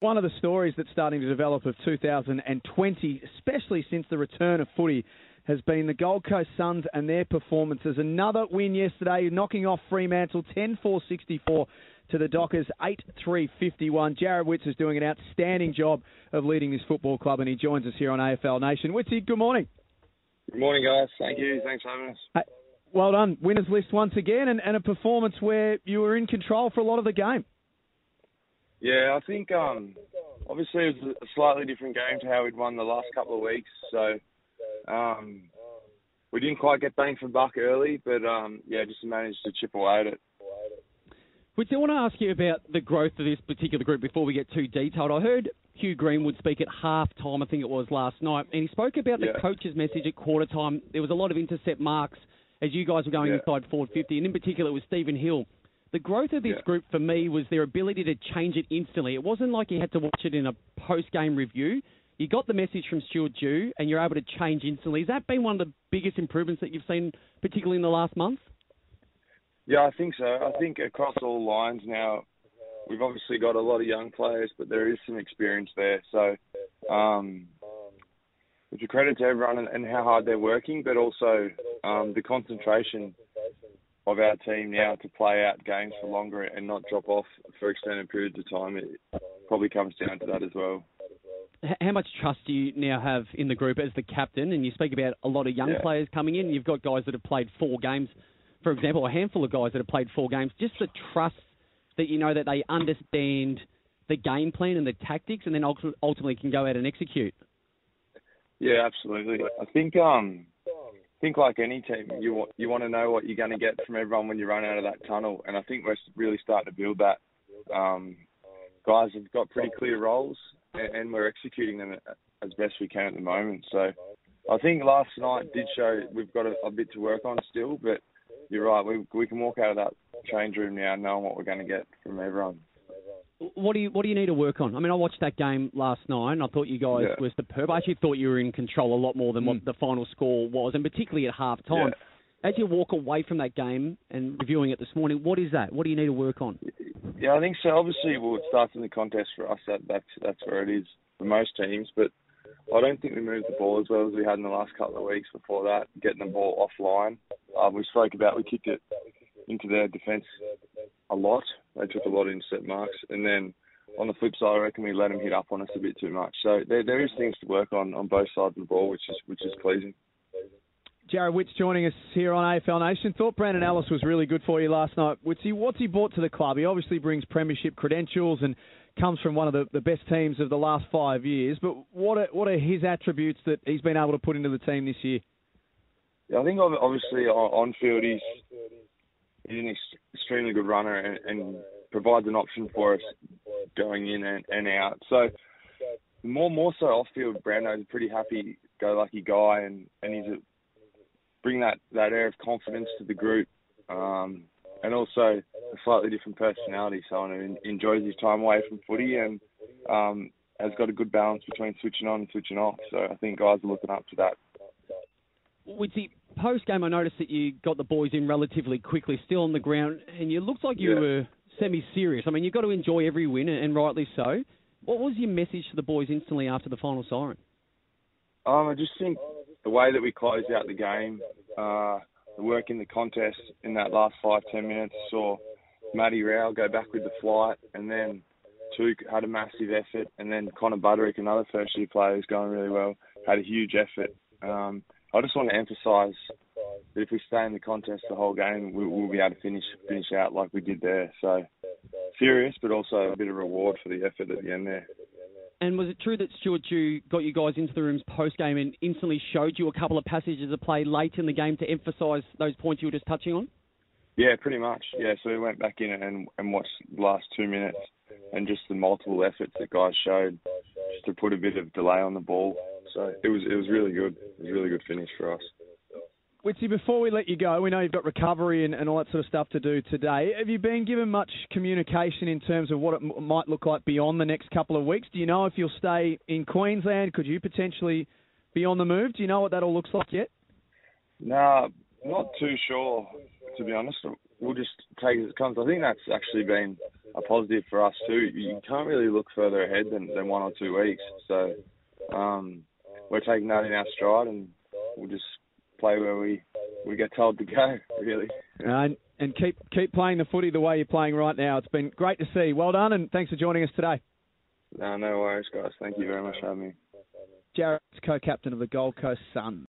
One of the stories that's starting to develop of 2020, especially since the return of footy, has been the Gold Coast Suns and their performances. Another win yesterday, knocking off Fremantle 10 4 64 to the Dockers 8 3 51. Jarrod Witts is doing an outstanding job of leading this football club, and he joins us here on AFL Nation. Wittsy, good morning. Good morning, guys. Thank you. Thanks for having us. Hey, well done. Winners list once again, and, and a performance where you were in control for a lot of the game. Yeah, I think um, obviously it was a slightly different game to how we'd won the last couple of weeks. So um, we didn't quite get bang for buck early, but um, yeah, just managed to chip away at it. Which I want to ask you about the growth of this particular group before we get too detailed. I heard Hugh Greenwood speak at half time, I think it was last night, and he spoke about the Yeah. coach's message at quarter time. There was a lot of intercept marks as you guys were going Yeah. inside forward 50, and in particular it was Stephen Hill. The growth of this Yeah. group for me was their ability to change it instantly. It wasn't like you had to watch it in a post game review. You got the message from Stuart Dew and you're able to change instantly. Has that been one of the biggest improvements that you've seen, particularly in the last month? Yeah, I think so. I think across all lines now, we've obviously got a lot of young players, but there is some experience there. So um, it's a credit to everyone and, and how hard they're working, but also um, the concentration of our team now to play out games for longer and not drop off for extended periods of time. It probably comes down to that as well. How much trust do you now have in the group as the captain? And you speak about a lot of young Yeah. players coming in. You've got guys that have played four games, for example, a handful of guys that have played four games. Just the trust that you know that they understand the game plan and the tactics, and then ultimately can go out and execute. Yeah, absolutely. I think um, think like any team, you want you want to know what you're going to get from everyone when you run out of that tunnel, and I think we're really starting to build that. Um, guys have got pretty clear roles, and, we're executing them as best we can at the moment. So I think last night did show we've got a, a bit to work on still, but you're right. We we can walk out of that change room now knowing what we're going to get from everyone. What do you What do you need to work on? I mean, I watched that game last night, and I thought you guys Yeah. were superb. I actually thought you were in control a lot more than what Mm. the final score was, and particularly at half time. Yeah. As you walk away from that game and reviewing it this morning, what is that? What do you need to work on? Yeah, I think so. Obviously, well, it starts in the contest for us. That that's that's where it is for most teams. But I don't think we moved the ball as well as we had in the last couple of weeks. Before that, getting the ball offline. Uh, we spoke about we kicked it into their defence a lot. They took a lot of intercept marks, and then on the flip side, I reckon we let them hit up on us a bit too much. So there there is things to work on on both sides of the ball, which is which is pleasing. Jarrod Witts joining us here on AFL Nation. Thought Brandon Ellis was really good for you last night. Wittsy, what's he brought to the club? He obviously brings premiership credentials and comes from one of the, the best teams of the last five years. But what are, what are his attributes that he's been able to put into the team this year? Yeah, I think obviously on, on field he's he's an ex- extremely good runner and, and provides an option for us going in and, and out. So more more so off field, Brando's a pretty happy go lucky guy and and he's a, bring that that air of confidence to the group. Um, and also a slightly different personality, someone who enjoys his time away from footy and um, has got a good balance between switching on and switching off. So I think guys are looking up to that. The post game, I noticed that you got the boys in relatively quickly, still on the ground, and you looked like you Yeah. were semi-serious. I mean, you've got to enjoy every win, and rightly so. What was your message to the boys instantly after the final siren? Um, I just think the way that we closed out the game, uh, the work in the contest in that last five ten minutes, saw Matty Rowell go back with the flight, and then Touk had a massive effort, and then Connor Budarick, another first year player who's going really well, had a huge effort. Um, I just want to emphasise that if we stay in the contest the whole game, we, we'll be able to finish finish out like we did there. So serious, but also a bit of reward for the effort at the end there. And was it true that Stuart Dew got you guys into the rooms post game and instantly showed you a couple of passages of play late in the game to emphasise those points you were just touching on? Yeah, pretty much. Yeah, so we went back in and and watched the last two minutes and just the multiple efforts that guys showed just to put a bit of delay on the ball. So it was it was really good. It was a really good finish for us. Wittsy, before we let you go, we know you've got recovery and, and all that sort of stuff to do today. Have you been given much communication in terms of what it m- might look like beyond the next couple of weeks? Do you know if you'll stay in Queensland? Could you potentially be on the move? Do you know what that all looks like yet? Nah, not too sure to be honest. we'll just take it as it comes. I think that's actually been a positive for us too. You can't really look further ahead than, than one or two weeks. So um, we're taking that in our stride, and we'll just play where we we get told to go. Really. Uh, and and keep keep playing the footy the way you're playing right now. It's been great to see. Well done, and thanks for joining us today. No, no worries, guys. Thank you very much for having me. Jarrod's co-captain of the Gold Coast Suns.